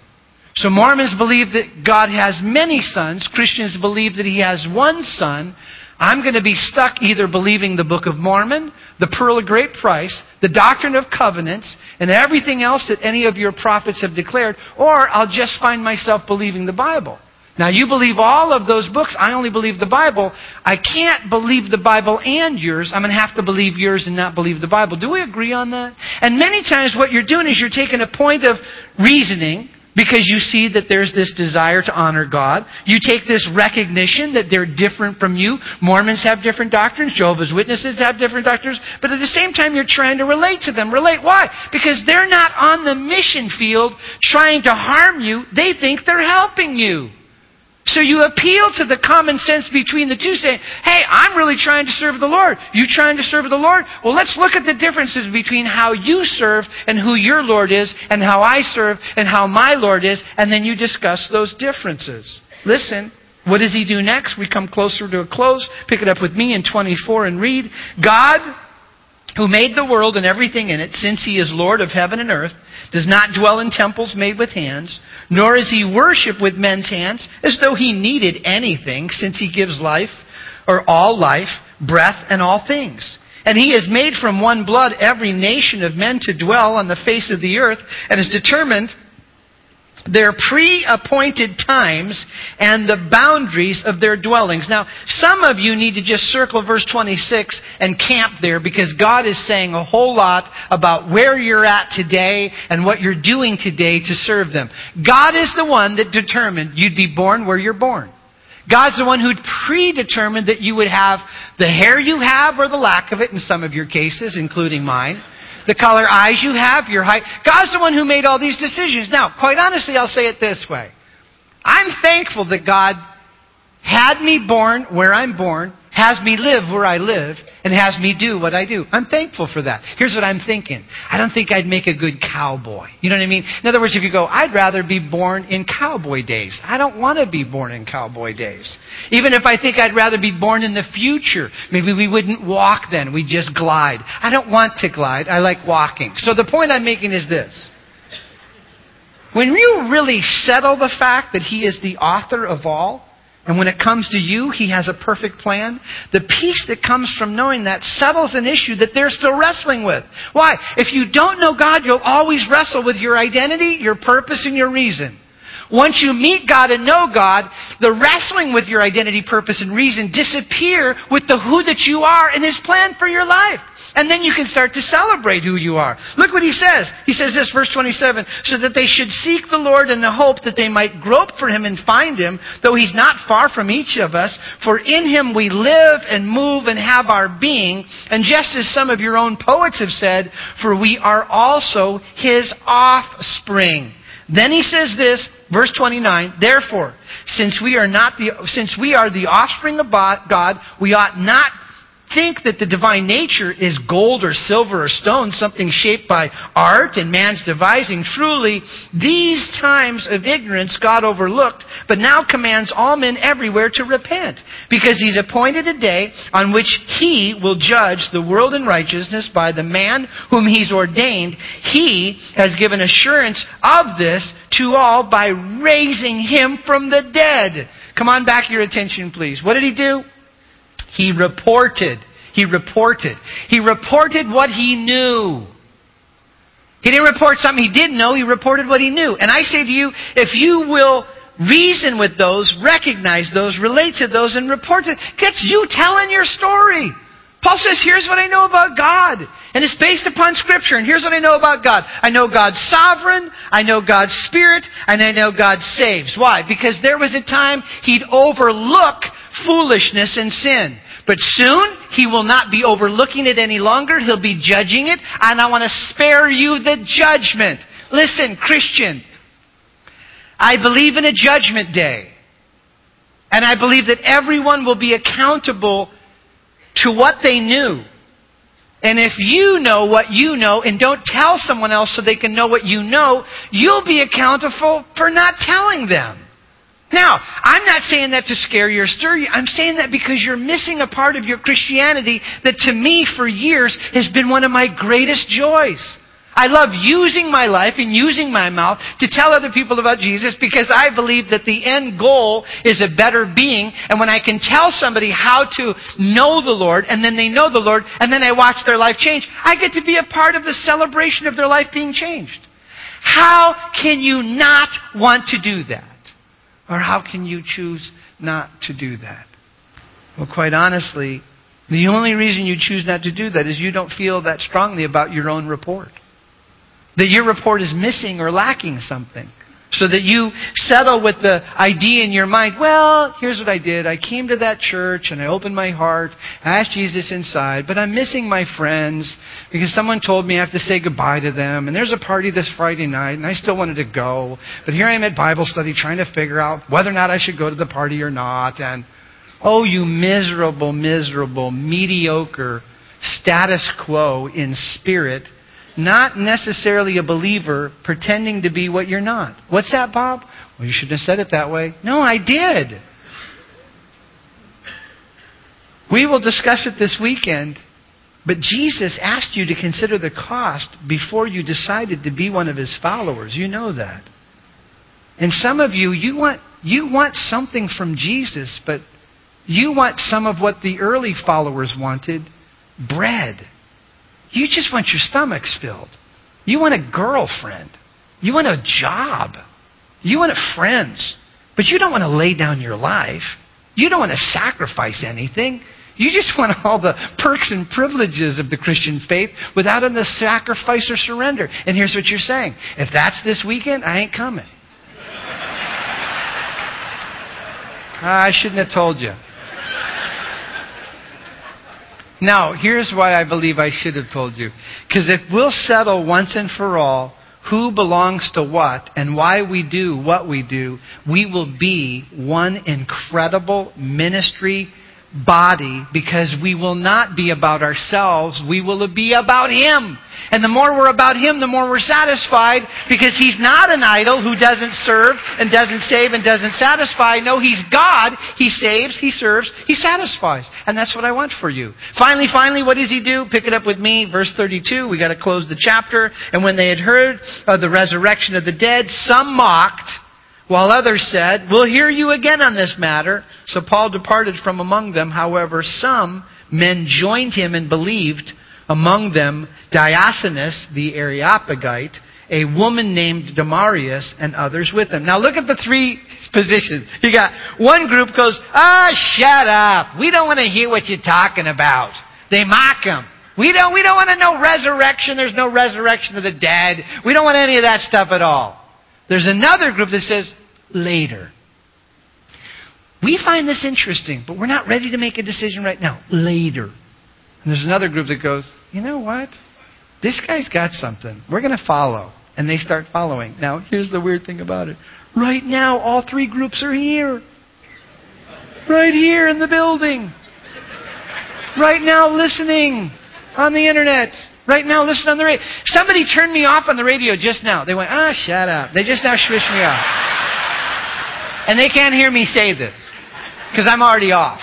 So Mormons believe that God has many sons. Christians believe that he has one son. I'm going to be stuck either believing the Book of Mormon, the Pearl of Great Price, the Doctrine of Covenants, and everything else that any of your prophets have declared, or I'll just find myself believing the Bible. Now, you believe all of those books. I only believe the Bible. I can't believe the Bible and yours. I'm going to have to believe yours and not believe the Bible. Do we agree on that? And many times what you're doing is you're taking a point of reasoning because you see that there's this desire to honor God. You take this recognition that they're different from you. Mormons have different doctrines. Jehovah's Witnesses have different doctrines. But at the same time, you're trying to relate to them. Relate. Why? Because they're not on the mission field trying to harm you. They think they're helping you. So you appeal to the common sense between the two, saying, Hey, I'm really trying to serve the Lord. You trying to serve the Lord? Well, let's look at the differences between how you serve and who your Lord is, and how I serve and how my Lord is, and then you discuss those differences. Listen, what does he do next? We come closer to a close. Pick it up with me in 24 and read. God who made the world and everything in it, since he is Lord of heaven and earth, does not dwell in temples made with hands, nor is he worshipped with men's hands, as though he needed anything, since he gives life, or all life, breath, and all things. And he has made from one blood every nation of men to dwell on the face of the earth, and has determined their pre appointed times and the boundaries of their dwellings. Now, some of you need to just circle verse 26 and camp there because God is saying a whole lot about where you're at today and what you're doing today to serve them. God is the one that determined you'd be born where you're born. God's the one who predetermined that you would have the hair you have or the lack of it in some of your cases, including mine the color eyes you have, your height. God's the one who made all these decisions. Now, quite honestly, I'll say it this way. I'm thankful that God had me born where I'm born, has me live where I live, and has me do what I do. I'm thankful for that. Here's what I'm thinking. I don't think I'd make a good cowboy. You know what I mean? In other words, if you go, I'd rather be born in cowboy days. I don't want to be born in cowboy days. Even if I think I'd rather be born in the future. Maybe we wouldn't walk then. We'd just glide. I don't want to glide. I like walking. So the point I'm making is this. When you really settle the fact that He is the author of all, and when it comes to you, He has a perfect plan. The peace that comes from knowing that settles an issue that they're still wrestling with. Why? If you don't know God, you'll always wrestle with your identity, your purpose, and your reason. Once you meet God and know God, the wrestling with your identity, purpose, and reason disappear with the who that you are and His plan for your life. And then you can start to celebrate who you are. Look what he says. He says this, verse 27, so that they should seek the Lord in the hope that they might grope for him and find him, though he's not far from each of us. For in him we live and move and have our being. And just as some of your own poets have said, for we are also his offspring. Then he says this, verse 29, therefore, since we are not the, since we are the offspring of God, we ought not think that the divine nature is gold or silver or stone, something shaped by art and man's devising. Truly, these times of ignorance God overlooked, but now commands all men everywhere to repent, because he's appointed a day on which he will judge the world in righteousness by the man whom he's ordained. He has given assurance of this to all by raising him from the dead. Come on back your attention, please. What did he do? He reported. He reported. He reported what he knew. He didn't report something he didn't know, he reported what he knew. And I say to you, if you will reason with those, recognize those, relate to those, and report it, gets you telling your story. Paul says, here's what I know about God. And it's based upon Scripture. And here's what I know about God. I know God's sovereign. I know God's Spirit. And I know God saves. Why? Because there was a time He'd overlook foolishness and sin. But soon, He will not be overlooking it any longer. He'll be judging it. And I want to spare you the judgment. Listen, Christian. I believe in a judgment day. And I believe that everyone will be accountable to what they knew. And if you know what you know and don't tell someone else so they can know what you know, you'll be accountable for not telling them. Now, I'm not saying that to scare you or stir you. I'm saying that because you're missing a part of your Christianity that to me for years has been one of my greatest joys. I love using my life and using my mouth to tell other people about Jesus because I believe that the end goal is a better being. And when I can tell somebody how to know the Lord and then they know the Lord and then I watch their life change, I get to be a part of the celebration of their life being changed. How can you not want to do that? Or how can you choose not to do that? Well, quite honestly, the only reason you choose not to do that is you don't feel that strongly about your own report. That your report is missing or lacking something. So that you settle with the idea in your mind, well, here's what I did. I came to that church and I opened my heart, I asked Jesus inside, but I'm missing my friends because someone told me I have to say goodbye to them. And there's a party this Friday night and I still wanted to go. But here I am at Bible study trying to figure out whether or not I should go to the party or not. And oh, you miserable, miserable, mediocre status quo in spirit not necessarily a believer pretending to be what you're not. What's that, Bob? Well, you shouldn't have said it that way. No, I did. We will discuss it this weekend, but Jesus asked you to consider the cost before you decided to be one of his followers. You know that. And some of you, you want, you want something from Jesus, but you want some of what the early followers wanted bread. You just want your stomachs filled. You want a girlfriend. You want a job. You want friends, but you don't want to lay down your life. You don't want to sacrifice anything. You just want all the perks and privileges of the Christian faith without any sacrifice or surrender. And here's what you're saying if that's this weekend, I ain't coming. I shouldn't have told you. Now, here's why I believe I should have told you. Because if we'll settle once and for all who belongs to what and why we do what we do, we will be one incredible ministry body because we will not be about ourselves. We will be about Him. And the more we're about Him, the more we're satisfied because He's not an idol who doesn't serve and doesn't save and doesn't satisfy. No, He's God. He saves, He serves, He satisfies. And that's what I want for you. Finally, finally, what does He do? Pick it up with me. Verse 32. We got to close the chapter. And when they had heard of the resurrection of the dead, some mocked while others said, We'll hear you again on this matter. So Paul departed from among them. However, some men joined him and believed, among them Dionysius the Areopagite, a woman named Damaris, and others with them. Now look at the three positions. You got one group goes, Ah, oh, shut up. We don't want to hear what you're talking about. They mock him. We don't, we don't want to know resurrection. There's no resurrection of the dead. We don't want any of that stuff at all. There's another group that says, later. We find this interesting, but we're not ready to make a decision right now. Later. And there's another group that goes, you know what? This guy's got something. We're going to follow. And they start following. Now, here's the weird thing about it. Right now, all three groups are here. Right here in the building. Right now, listening on the internet. Right now, listen on the radio. Somebody turned me off on the radio just now. They went, ah, shut up. They just now swished me off. And they can't hear me say this because I'm already off.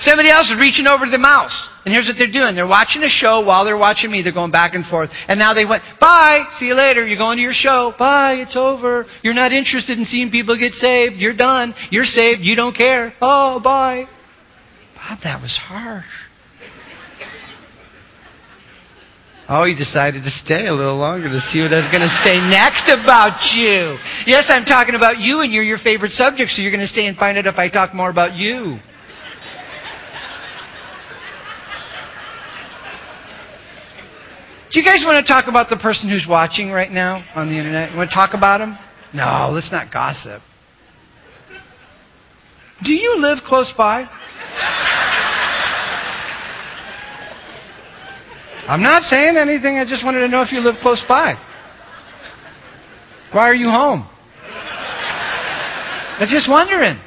Somebody else is reaching over to the mouse. And here's what they're doing. They're watching a show while they're watching me. They're going back and forth. And now they went, bye, see you later. You're going to your show. Bye, it's over. You're not interested in seeing people get saved. You're done. You're saved. You don't care. Oh, bye. Bob, that was harsh. Oh, he decided to stay a little longer to see what I was going to say next about you. Yes, I'm talking about you, and you're your favorite subject, so you're going to stay and find out if I talk more about you. Do you guys want to talk about the person who's watching right now on the internet? You want to talk about him? No, let's not gossip. Do you live close by? I'm not saying anything. I just wanted to know if you live close by. Why are you home? I'm just wondering.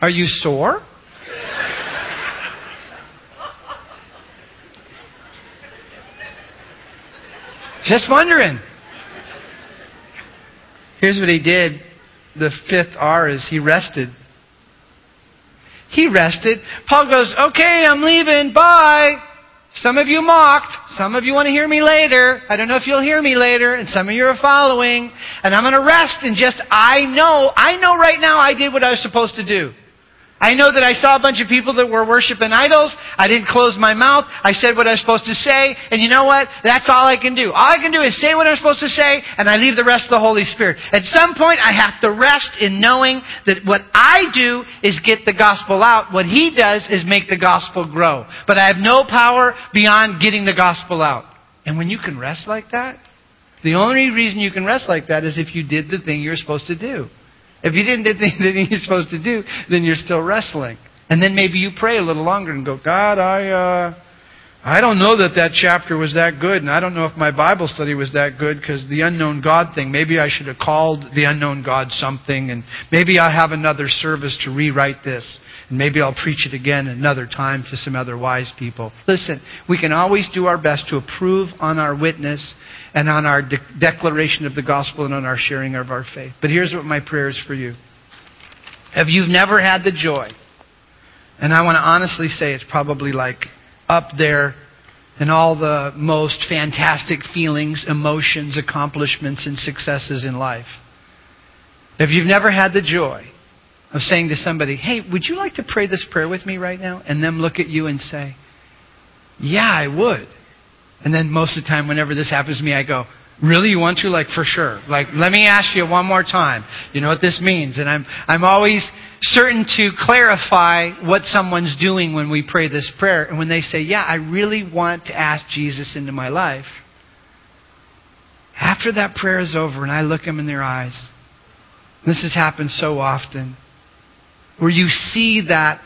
Are you sore? Just wondering. Here's what he did. The fifth R is he rested. He rested. Paul goes, okay, I'm leaving. Bye. Some of you mocked. Some of you want to hear me later. I don't know if you'll hear me later. And some of you are following. And I'm going to rest and just, I know, I know right now I did what I was supposed to do. I know that I saw a bunch of people that were worshiping idols. I didn't close my mouth. I said what I was supposed to say. And you know what? That's all I can do. All I can do is say what I'm supposed to say, and I leave the rest to the Holy Spirit. At some point, I have to rest in knowing that what I do is get the gospel out. What He does is make the gospel grow. But I have no power beyond getting the gospel out. And when you can rest like that, the only reason you can rest like that is if you did the thing you're supposed to do. If you didn't do the thing you're supposed to do, then you're still wrestling. And then maybe you pray a little longer and go, God, I, uh, I don't know that that chapter was that good, and I don't know if my Bible study was that good because the unknown God thing. Maybe I should have called the unknown God something, and maybe I have another service to rewrite this, and maybe I'll preach it again another time to some other wise people. Listen, we can always do our best to approve on our witness and on our de- declaration of the gospel and on our sharing of our faith. But here's what my prayer is for you. If you've never had the joy, and I want to honestly say it's probably like up there in all the most fantastic feelings, emotions, accomplishments, and successes in life. If you've never had the joy of saying to somebody, hey, would you like to pray this prayer with me right now? And them look at you and say, yeah, I would. And then most of the time, whenever this happens to me, I go, Really, you want to? Like, for sure. Like, let me ask you one more time. You know what this means? And I'm, I'm always certain to clarify what someone's doing when we pray this prayer. And when they say, Yeah, I really want to ask Jesus into my life, after that prayer is over and I look them in their eyes, this has happened so often, where you see that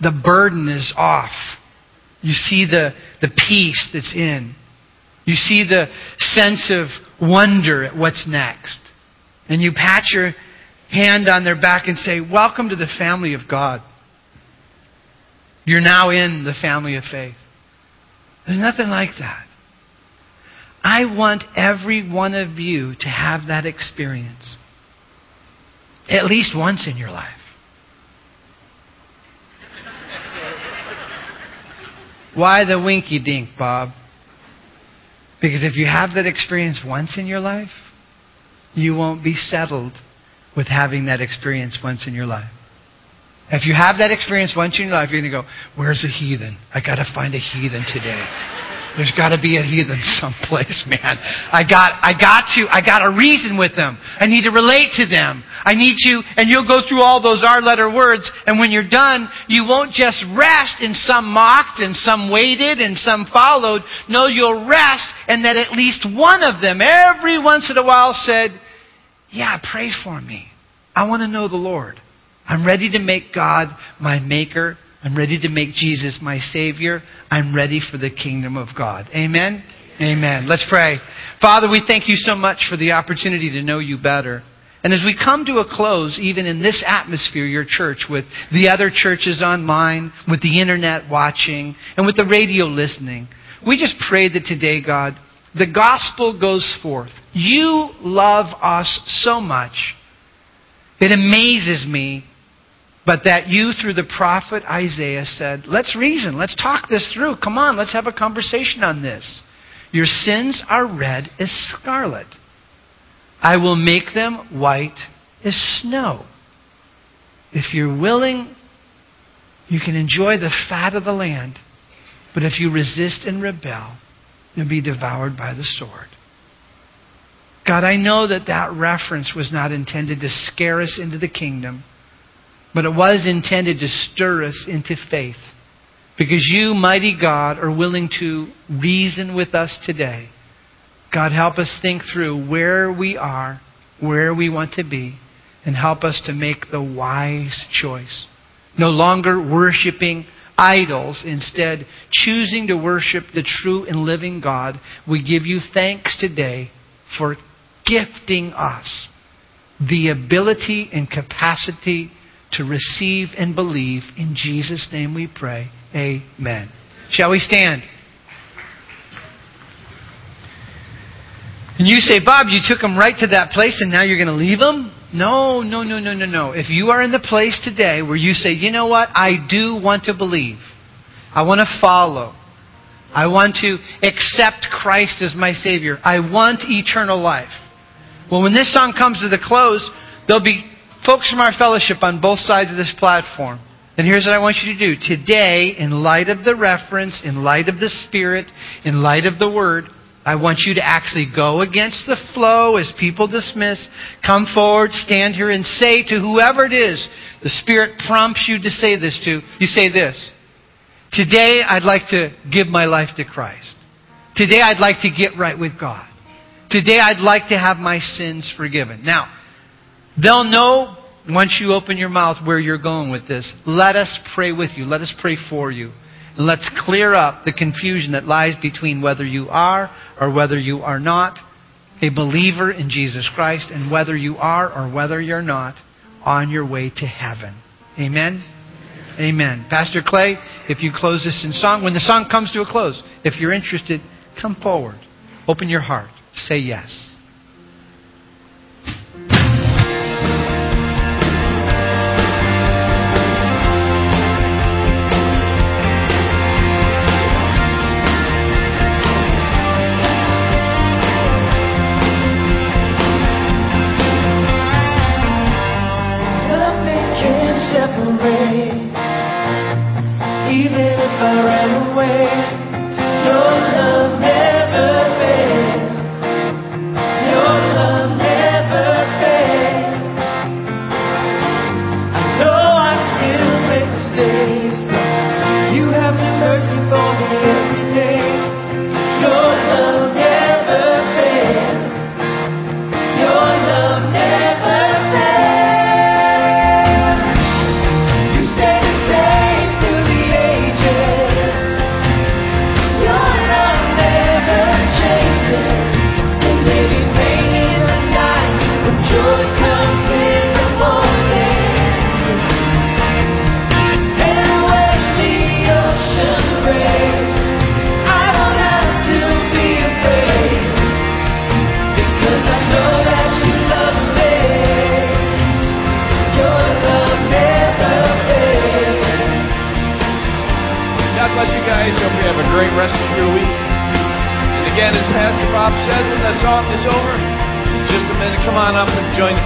the burden is off. You see the, the peace that's in. You see the sense of wonder at what's next. And you pat your hand on their back and say, Welcome to the family of God. You're now in the family of faith. There's nothing like that. I want every one of you to have that experience. At least once in your life. Why the winky dink, Bob? Because if you have that experience once in your life, you won't be settled with having that experience once in your life. If you have that experience once in your life, you're going to go, Where's the heathen? I got to find a heathen today. There's got to be a heathen someplace, man. I got, I got to, I got to reason with them. I need to relate to them. I need to, and you'll go through all those R letter words, and when you're done, you won't just rest in some mocked and some waited and some followed. No, you'll rest and that at least one of them every once in a while said, yeah, pray for me. I want to know the Lord. I'm ready to make God my maker I'm ready to make Jesus my Savior. I'm ready for the kingdom of God. Amen? Amen. Let's pray. Father, we thank you so much for the opportunity to know you better. And as we come to a close, even in this atmosphere, your church, with the other churches online, with the internet watching, and with the radio listening, we just pray that today, God, the gospel goes forth. You love us so much. It amazes me but that you, through the prophet Isaiah, said, Let's reason, let's talk this through. Come on, let's have a conversation on this. Your sins are red as scarlet. I will make them white as snow. If you're willing, you can enjoy the fat of the land. But if you resist and rebel, you'll be devoured by the sword. God, I know that that reference was not intended to scare us into the kingdom. But it was intended to stir us into faith. Because you, mighty God, are willing to reason with us today. God, help us think through where we are, where we want to be, and help us to make the wise choice. No longer worshiping idols, instead, choosing to worship the true and living God. We give you thanks today for gifting us the ability and capacity to receive and believe. In Jesus' name we pray. Amen. Shall we stand? And you say, Bob, you took them right to that place and now you're going to leave them? No, no, no, no, no, no. If you are in the place today where you say, you know what, I do want to believe, I want to follow, I want to accept Christ as my Savior, I want eternal life. Well, when this song comes to the close, there'll be folks from our fellowship on both sides of this platform. And here's what I want you to do. Today, in light of the reference, in light of the Spirit, in light of the Word, I want you to actually go against the flow as people dismiss. Come forward, stand here, and say to whoever it is the Spirit prompts you to say this to, you say this. Today, I'd like to give my life to Christ. Today, I'd like to get right with God. Today, I'd like to have my sins forgiven. Now, They'll know once you open your mouth where you're going with this. Let us pray with you. Let us pray for you. And let's clear up the confusion that lies between whether you are or whether you are not a believer in Jesus Christ and whether you are or whether you're not on your way to heaven. Amen? Amen. Pastor Clay, if you close this in song, when the song comes to a close, if you're interested, come forward. Open your heart. Say yes.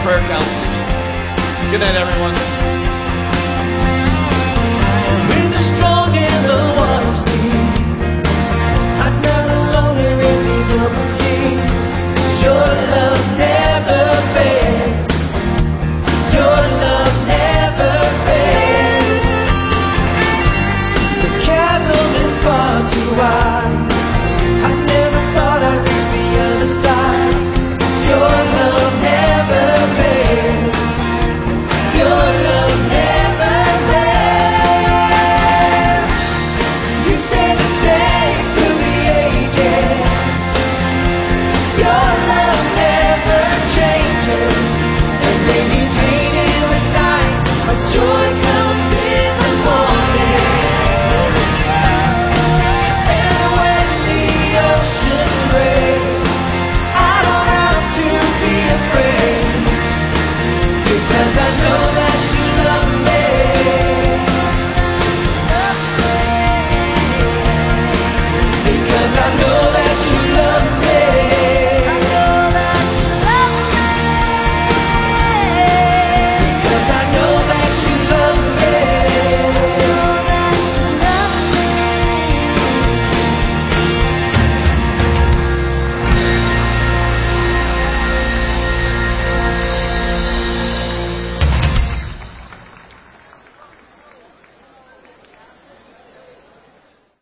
Prayer counselors. Good night, everyone.